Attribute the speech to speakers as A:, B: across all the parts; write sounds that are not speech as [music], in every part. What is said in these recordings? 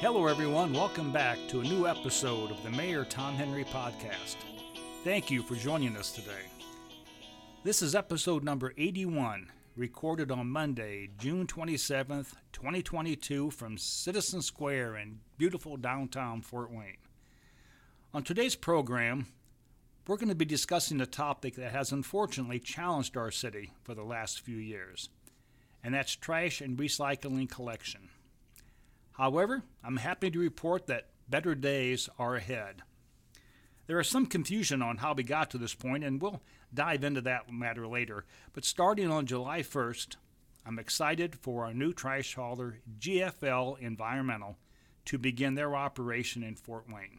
A: Hello, everyone. Welcome back to a new episode of the Mayor Tom Henry podcast. Thank you for joining us today. This is episode number 81, recorded on Monday, June 27th, 2022, from Citizen Square in beautiful downtown Fort Wayne. On today's program, we're going to be discussing a topic that has unfortunately challenged our city for the last few years, and that's trash and recycling collection. However, I'm happy to report that better days are ahead. There is some confusion on how we got to this point, and we'll dive into that matter later. But starting on July 1st, I'm excited for our new trash hauler, GFL Environmental, to begin their operation in Fort Wayne.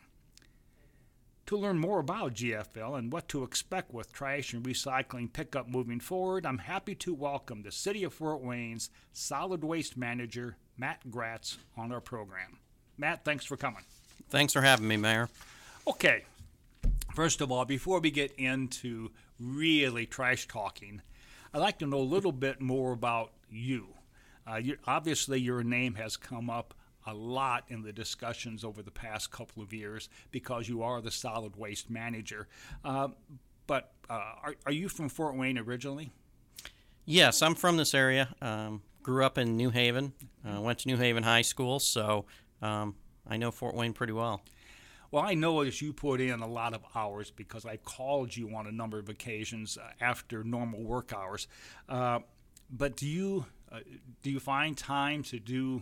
A: To learn more about GFL and what to expect with trash and recycling pickup moving forward, I'm happy to welcome the City of Fort Wayne's Solid Waste Manager, Matt Gratz, on our program. Matt, thanks for coming.
B: Thanks for having me, Mayor.
A: Okay, first of all, before we get into really trash talking, I'd like to know a little bit more about you. Uh, you obviously, your name has come up a lot in the discussions over the past couple of years because you are the solid waste manager. Uh, but uh, are, are you from Fort Wayne originally?
B: Yes, I'm from this area. Um, grew up in New Haven. Uh, went to New Haven High School, so um, I know Fort Wayne pretty well.
A: Well, I know as you put in a lot of hours because I called you on a number of occasions uh, after normal work hours. Uh, but do you uh, do you find time to do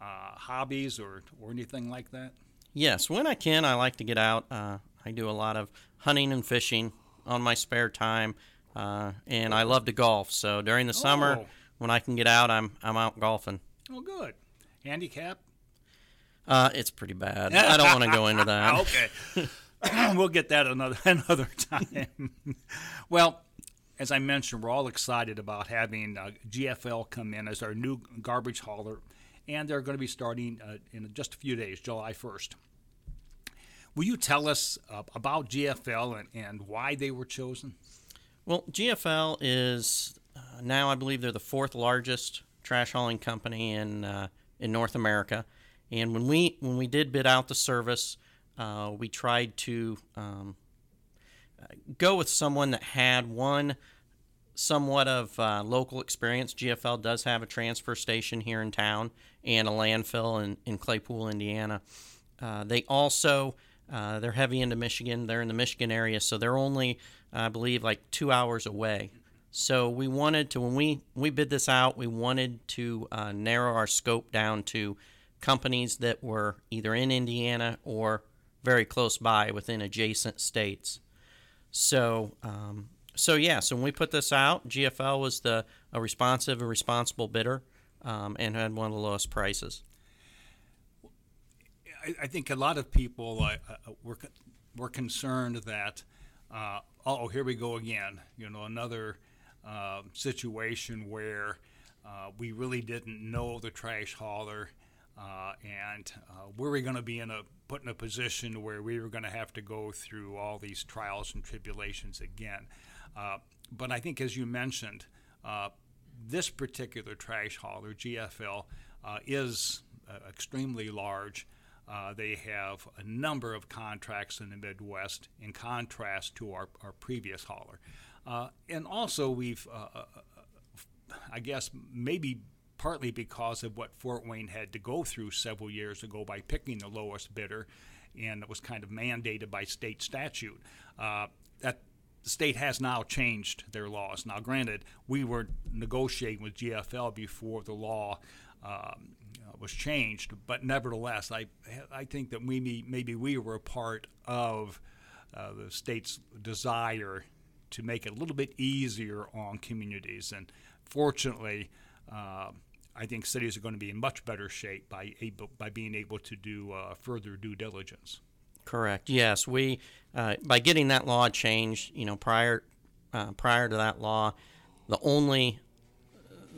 A: uh, hobbies or or anything like that?
B: Yes, when I can, I like to get out. Uh, I do a lot of hunting and fishing on my spare time, uh, and I love to golf. So during the summer,
A: Oh.
B: When I can get out, I'm I'm out golfing.
A: Oh, good. Handicap?
B: Uh, it's pretty bad. I don't want to go into that. [laughs]
A: okay. [clears throat] we'll get that another [laughs] another time. [laughs] well, as I mentioned, we're all excited about having uh, GFL come in as our new garbage hauler, and they're going to be starting uh, in just a few days, July 1st. Will you tell us uh, about GFL and, and why they were chosen?
B: Well, GFL is uh, now, I believe, they're the fourth largest trash hauling company in uh, in North America. And when we when we did bid out the service, uh, we tried to um, go with someone that had one somewhat of uh, local experience. GFL does have a transfer station here in town and a landfill in, in Claypool, Indiana. Uh, they also uh, they're heavy into Michigan. They're in the Michigan area, so they're only, I believe, like two hours away. So we wanted to when we we bid this out, we wanted to uh, narrow our scope down to companies that were either in Indiana or very close by within adjacent states. So, um, so yeah. So when we put this out, GFL was the a responsive and responsible bidder, um, and had one of the lowest prices.
A: I, I think a lot of people uh, uh, were were concerned that, uh, oh, here we go again. You know, another uh, situation where uh, we really didn't know the trash hauler, uh, and uh, were we going to be in a put in a position where we were going to have to go through all these trials and tribulations again? Uh, but I think, as you mentioned, this particular trash hauler, GFL, is extremely large. Uh, they have a number of contracts in the Midwest, in contrast to our, our previous hauler. Uh, and also, we've, uh, I guess, maybe partly because of what Fort Wayne had to go through several years ago by picking the lowest bidder, and it was kind of mandated by state statute. Uh, that the state has now changed their laws. Now, granted, we were negotiating with GFL before the law um, was changed, but nevertheless, I I think that we maybe we were a part of uh, the state's desire to make it a little bit easier on communities, and fortunately. Uh, I think cities are going to be in much better shape by able, by being able to do uh, further due diligence.
B: Correct. Yes, we uh, by getting that law changed, you know, prior uh, prior to that law, the only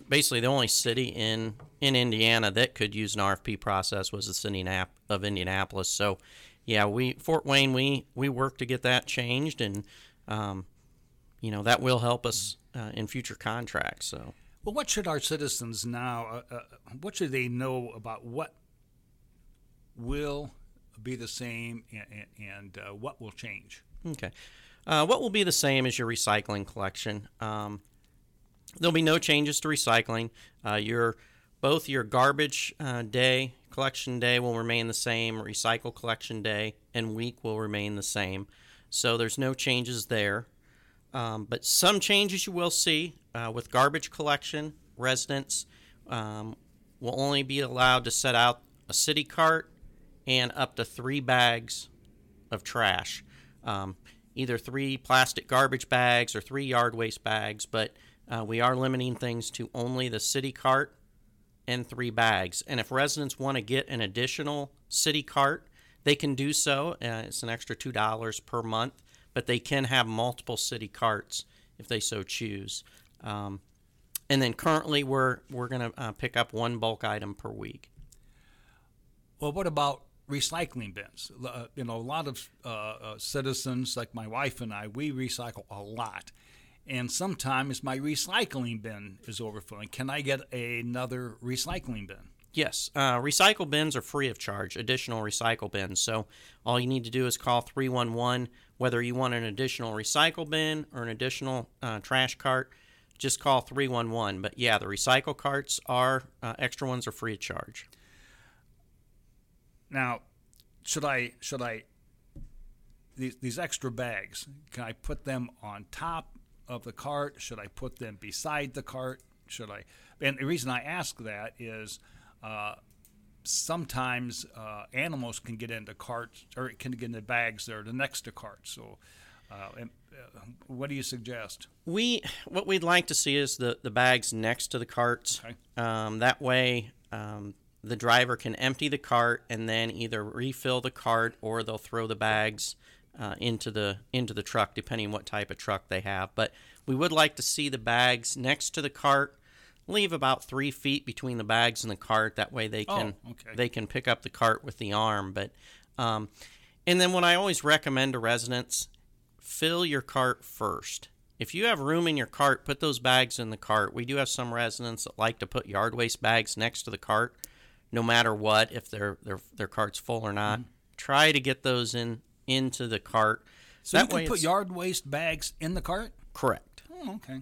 B: basically the only city in in Indiana that could use an RFP process was the city of Indianapolis. So, yeah, we Fort Wayne we we worked to get that changed, and um, you know that will help us uh, in future contracts. So.
A: Well, what should our citizens now? Uh, uh, what should they know about what will be the same, and, and uh, what will change?
B: Okay. Uh, what will be the same as your recycling collection? Um, there'll be no changes to recycling. Uh, your both your garbage uh, day collection day will remain the same. Recycle collection day and week will remain the same. So there's no changes there. Um, but some changes you will see uh, with garbage collection. Residents um, will only be allowed to set out a city cart and up to three bags of trash. Um, either three plastic garbage bags or three yard waste bags, but uh, we are limiting things to only the city cart and three bags. And if residents want to get an additional city cart, they can do so. Uh, it's an extra $2 per month, but they can have multiple city carts if they so choose. Um, and then currently, we're, we're going to uh, pick up one bulk item per week.
A: Well, what about recycling bins? Uh, you know, a lot of uh, uh, citizens, like my wife and I, we recycle a lot. And sometimes my recycling bin is overflowing. Can I get another recycling bin?
B: Yes, uh, recycle bins are free of charge, additional recycle bins. So all you need to do is call 311, whether you want an additional recycle bin or an additional uh, trash cart, just call 311. But yeah, the recycle carts are, uh, extra ones are free of charge.
A: Now, should I, should I, these, these extra bags, can I put them on top of the cart? Should I put them beside the cart? Should I? And the reason I ask that is uh, sometimes uh, animals can get into carts or it can get into bags that are next to carts. So, uh, and, uh, what do you suggest?
B: We what we'd like to see is the the bags next to the carts.
A: Okay.
B: Um, that way. Um, the driver can empty the cart and then either refill the cart or they'll throw the bags uh, into the into the truck, depending on what type of truck they have. But we would like to see the bags next to the cart. Leave about three feet between the bags and the cart. That way they can
A: Oh, okay.
B: they can pick up the cart with the arm. But um, and then what I always recommend to residents, fill your cart first. If you have room in your cart, put those bags in the cart. We do have some residents that like to put yard waste bags next to the cart, no matter what, if their their their cart's full or not. Try to get those in into the cart.
A: So
B: that
A: you can put yard waste bags in the cart?
B: correct,
A: Oh, okay.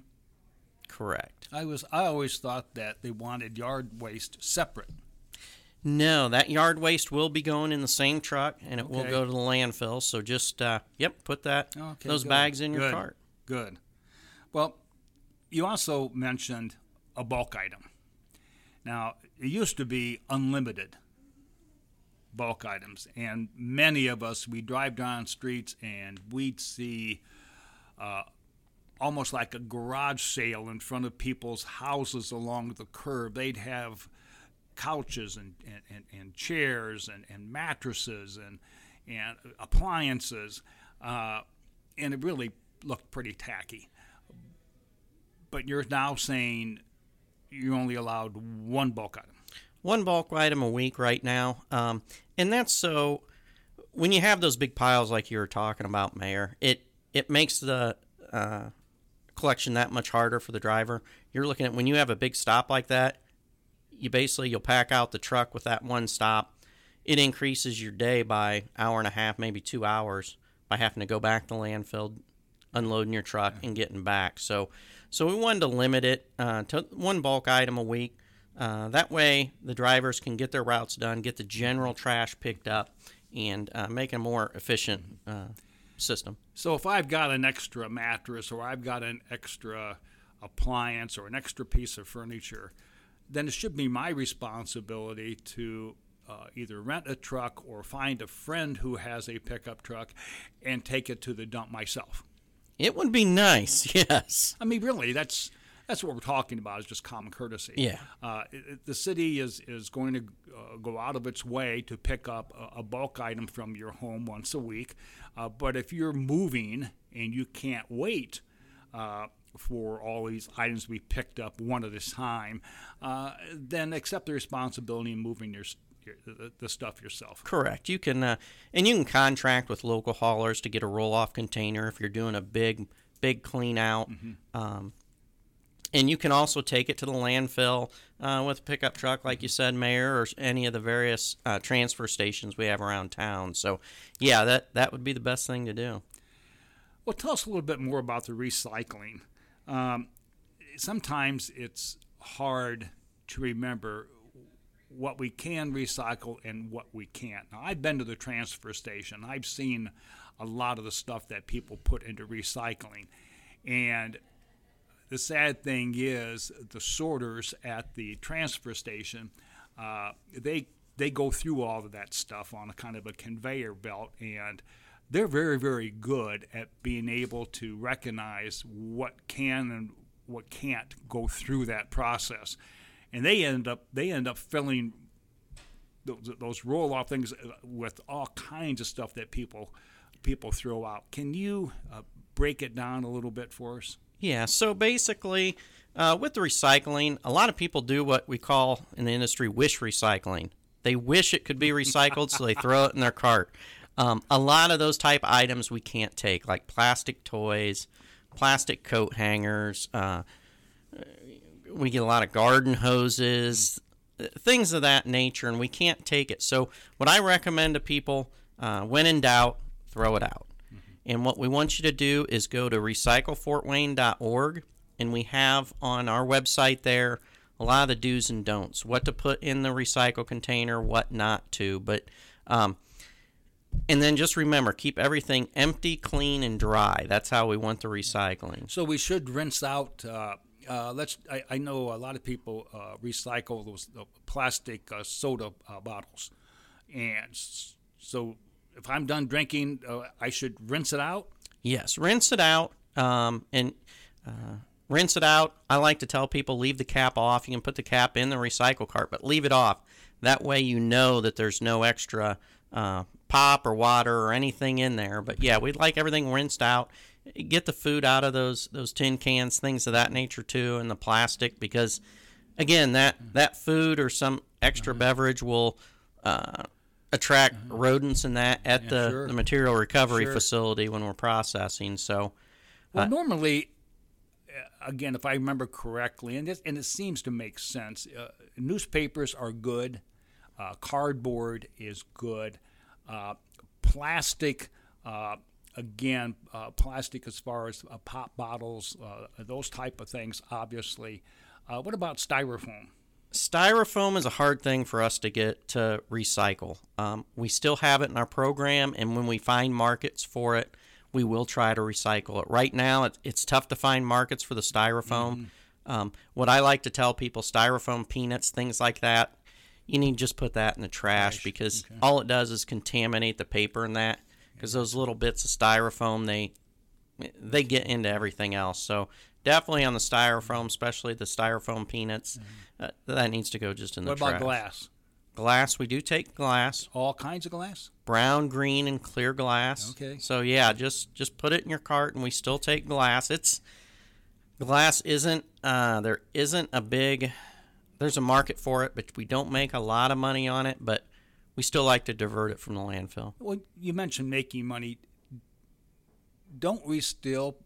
B: Correct.
A: I was I always thought that they wanted yard waste separate.
B: No, that yard waste will be going in the same truck, and it will go to the landfill. So just uh, yep, put that
A: Okay,
B: those
A: good.
B: bags in your
A: Good.
B: cart.
A: Good. Well, you also mentioned a bulk item. Now, it used to be unlimited bulk items, and many of us we drive down streets and we'd see uh, almost like a garage sale in front of people's houses along the curb. They'd have couches and, and, and, chairs and, and mattresses and, and appliances, uh, and it really looked pretty tacky. But you're now saying you're only allowed one bulk item.
B: one bulk item a week right now. Um, and that's so when you have those big piles like you were talking about, Mayor, it it makes the uh, collection that much harder for the driver. You're looking at when you have a big stop like that, you basically you'll pack out the truck with that one stop. It increases your day by hour and a half, maybe two hours, by having to go back to landfill, unloading your truck and getting back. So, so we wanted to limit it uh, to one bulk item a week. Uh, that way, the drivers can get their routes done, get the general trash picked up, and uh, make a more efficient uh, system.
A: So if I've got an extra mattress or I've got an extra appliance or an extra piece of furniture, then it should be my responsibility to uh, either rent a truck or find a friend who has a pickup truck and take it to the dump myself.
B: It would be nice, [laughs] yes.
A: I mean, really, that's that's what we're talking about is just common courtesy.
B: Yeah.
A: Uh, it, it- the city is is going to uh, go out of its way to pick up a, a bulk item from your home once a week, uh, but if you're moving and you can't wait. Uh, for all these items to be picked up one at a time, uh, then accept the responsibility in moving your, your the, the stuff yourself.
B: Correct. You can, uh, and you can contract with local haulers to get a roll-off container if you're doing a big, big clean out. Um, and you can also take it to the landfill uh, with a pickup truck, like you said, Mayor, or any of the various uh, transfer stations we have around town. So, yeah, that that would be the best thing to do.
A: Well, tell us a little bit more about the recycling. Um, sometimes it's hard to remember what we can recycle and what we can't. Now, I've been to the transfer station. I've seen a lot of the stuff that people put into recycling. And the sad thing is, the sorters at the transfer station, uh, they they go through all of that stuff on a kind of a conveyor belt, and they're very very good at being able to recognize what can and what can't go through that process, and they end up they end up filling those, those roll off things with all kinds of stuff that people people throw out. Can you uh, break it down a little bit for us?
B: Yeah, so basically, uh, with the recycling, a lot of people do what we call in the industry wish recycling. They wish it could be recycled, so they throw it in their cart. Um, a lot of those type items we can't take, like plastic toys, plastic coat hangers. Uh, we get a lot of garden hoses, things of that nature, and we can't take it. So, what I recommend to people, uh, when in doubt, throw it out. And what we want you to do is go to recyclefortwayne.org, and we have on our website there a lot of the do's and don'ts, what to put in the recycle container, what not to. But um, and then just remember, keep everything empty, clean, and dry. That's how we want the recycling.
A: So we should rinse out. Uh, uh, let's. I, I, know a lot of people uh, recycle those plastic uh, soda uh, bottles, and so if I'm done drinking, uh, I should rinse it out.
B: Yes, rinse it out, um, and uh, rinse it out. I like to tell people leave the cap off. You can put the cap in the recycle cart, but leave it off. That way, you know that there's no extra uh, pop or water or anything in there. But yeah, we'd like everything rinsed out. Get the food out of those those tin cans, things of that nature too, and the plastic because again, that that food or some extra beverage will uh, attract mm-hmm. rodents and that at yeah, the, sure. the material recovery sure. facility when we're processing. So,
A: well, uh, normally, uh, again, if I remember correctly, and this, and it seems to make sense, uh, newspapers are good, uh, cardboard is good, uh, plastic. Uh, again, plastic as far as pop bottles, those type of things, obviously. what about styrofoam?
B: Styrofoam is a hard thing for us to get to recycle. Um, we still have it in our program, and when we find markets for it, we will try to recycle it. Right now, it, it's tough to find markets for the styrofoam. Mm-hmm. Um, what I like to tell people styrofoam, peanuts, things like that, you need to just put that in the trash, trash. because okay. all it does is contaminate the paper and that. Because those little bits of styrofoam, they they get into everything else. So definitely on the styrofoam, especially the styrofoam peanuts. Mm-hmm. Uh, that needs to go just in the trash.
A: What
B: about
A: trash. glass?
B: Glass, we do take glass.
A: All kinds of glass?
B: Brown, green, and clear glass.
A: Okay.
B: So yeah, just just put it in your cart, and we still take glass. It's glass isn't uh, there isn't a big there's a market for it, but we don't make a lot of money on it. But we still like to divert it from the landfill.
A: Well, you mentioned making money. Don't we still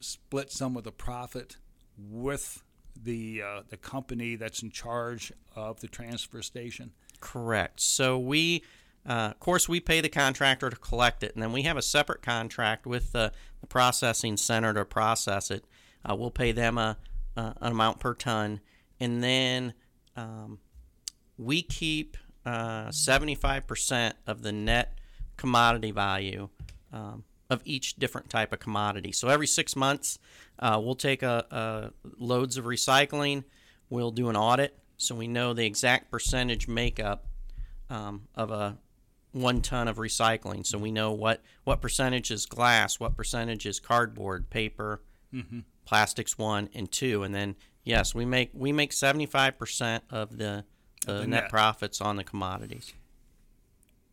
A: split some of the profit with the uh, the company that's in charge of the transfer station?
B: Correct. So we, uh, of course, we pay the contractor to collect it, and then we have a separate contract with the, the processing center to process it. Uh, we'll pay them a, a, an amount per ton, and then um, we keep uh, seventy five percent of the net commodity value. Um, of each different type of commodity. So every six months, uh, we'll take a, a, loads of recycling. We'll do an audit so we know the exact percentage makeup um, of a one ton of recycling. So we know what what percentage is glass, what percentage is cardboard, paper, mm-hmm. plastics one and two, and then yes, we make we make seventy five percent of the the, the net, net profits on the commodities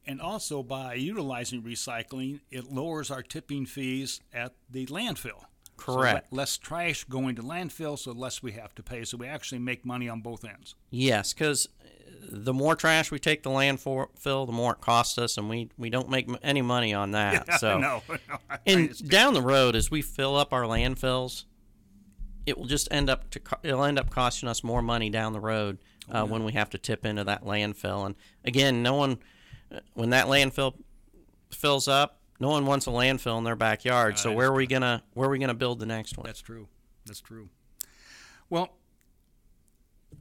A: and also by utilizing recycling, it lowers our tipping fees at the landfill.
B: Correct.
A: So less trash going to landfill, so less we have to pay. So we actually make money on both ends.
B: Yes, because the more trash we take to landfill, the more it costs us, and we, we don't make any money on that. [laughs]
A: Yeah,
B: so,
A: no,
B: no and down the road, as we fill up our landfills, it will just end up to it'll end up costing us more money down the road uh, when we have to tip into that landfill. And again, no one uh, when that landfill fills up, no one wants a landfill in their backyard. so where are we gonna where are we gonna build the next one?
A: That's true. That's true. Well,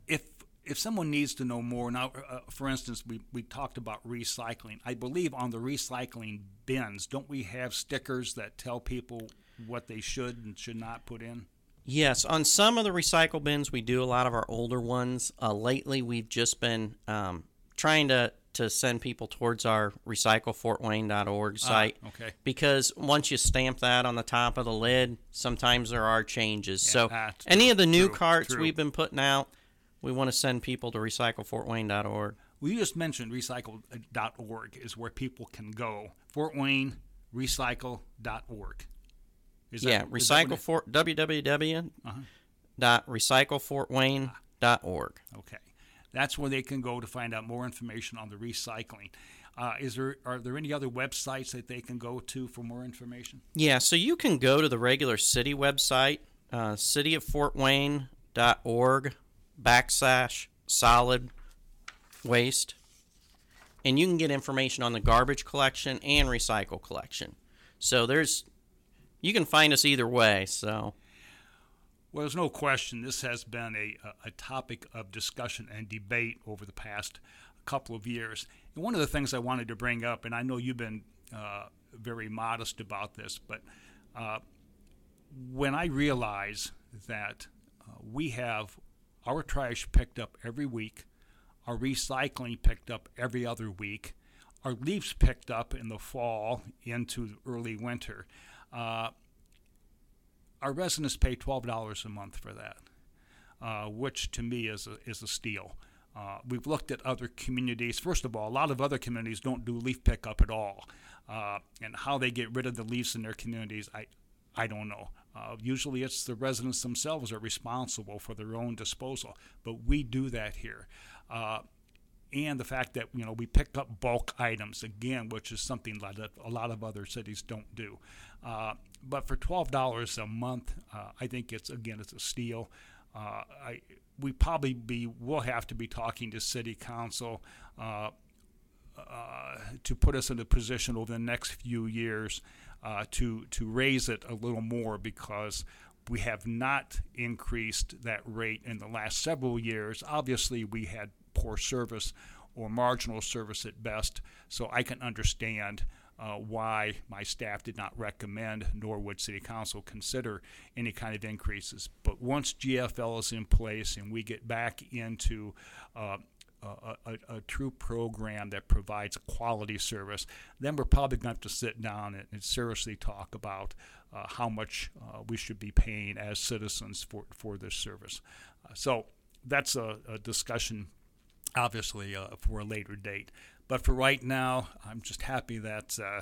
A: if if someone needs to know more now, uh, for instance, we, we talked about recycling. I believe on the recycling bins, don't we have stickers that tell people what they should and should not put in?
B: Yes, on some of the recycle bins, we do a lot of our older ones. Uh, lately, we've just been um, trying to, to send people towards our recyclefortwayne.org site.
A: okay.
B: Because once you stamp that on the top of the lid, sometimes there are changes. so,
A: that's
B: any of the new
A: true,
B: carts
A: true.
B: we've been putting out, we want to send people to recyclefortwayne.org.
A: Well, you just mentioned recycle.org is where people can go. Fort Wayne recycle.org. Is that-
B: Yeah,
A: is that
B: recycle
A: it-
B: for www.
A: Uh-huh.
B: dot recyclefortwayne.org.
A: Okay, that's where they can go to find out more information on the recycling. Uh, is there are there any other websites that they can go to for more information?
B: Yeah, so you can go to the regular city website, uh, cityoffortwayne.org backslash solid waste, and you can get information on the garbage collection and recycle collection. So there's, you can find us either way. So
A: Well, there's no question this has been a, a, topic of discussion and debate over the past couple of years. And one of the things I wanted to bring up, and I know you've been uh, very modest about this, but uh, when I realize that uh, we have our trash picked up every week, our recycling picked up every other week, our leaves picked up in the fall into early winter. Our residents pay twelve dollars a month for that, uh, which to me is a, is a steal. Uh, we've looked at other communities. First of all, a lot of other communities don't do leaf pickup at all, uh, and how they get rid of the leaves in their communities, I, I don't know. Uh, usually, it's the residents themselves are responsible for their own disposal, but we do that here. Uh, and the fact that you know we pick up bulk items again, which is something that a lot of other cities don't do. Uh, but for twelve dollars a month, uh, I think it's again it's a steal. Uh, I we probably be will have to be talking to city council uh, uh, to put us in a position over the next few years uh, to to raise it a little more because we have not increased that rate in the last several years. Obviously, we had poor service or marginal service at best, so I can understand uh, why my staff did not recommend, nor would City Council consider any kind of increases. But once GFL is in place and we get back into uh, a, a, a true program that provides quality service, then we're probably going to have to sit down and, and seriously talk about uh, how much uh, we should be paying as citizens for, for this service. Uh, so that's a, a discussion, obviously, uh, for a later date. But for right now, I'm just happy that uh,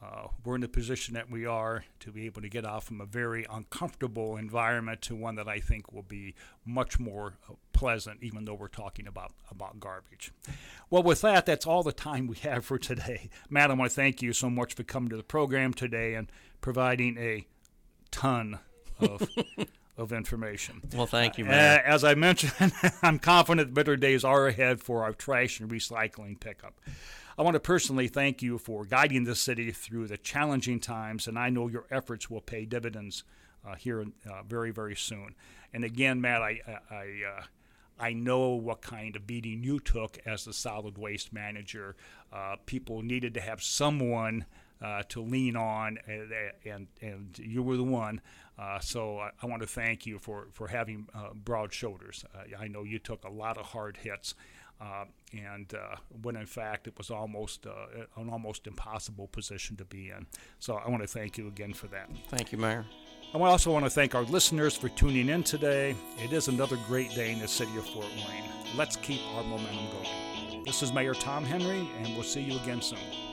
A: uh, we're in the position that we are to be able to get out from a very uncomfortable environment to one that I think will be much more uh, pleasant, even though we're talking about, about garbage. Well, with that, that's all the time we have for today. Matt, I want to thank you so much for coming to the program today and providing a ton of, [laughs] of information.
B: well, thank you,
A: Uh, as I mentioned, [laughs] I'm confident better days are ahead for our trash and recycling pickup. I want to personally thank you for guiding the city through the challenging times, and I know your efforts will pay dividends uh, here uh, very, very soon. And again, Matt, I, I, I, uh, I know what kind of beating you took as the solid waste manager. Uh, people needed to have someone uh, to lean on, and, and, and you were the one. Uh, so I, I want to thank you for, for having uh, broad shoulders. Uh, I know you took a lot of hard hits, uh, and uh, when in fact it was almost uh, an almost impossible position to be in. So I want to thank you again for that.
B: Thank you, Mayor.
A: I also want to thank our listeners for tuning in today. It is another great day in the city of Fort Wayne. Let's keep our momentum going. This is Mayor Tom Henry, and we'll see you again soon.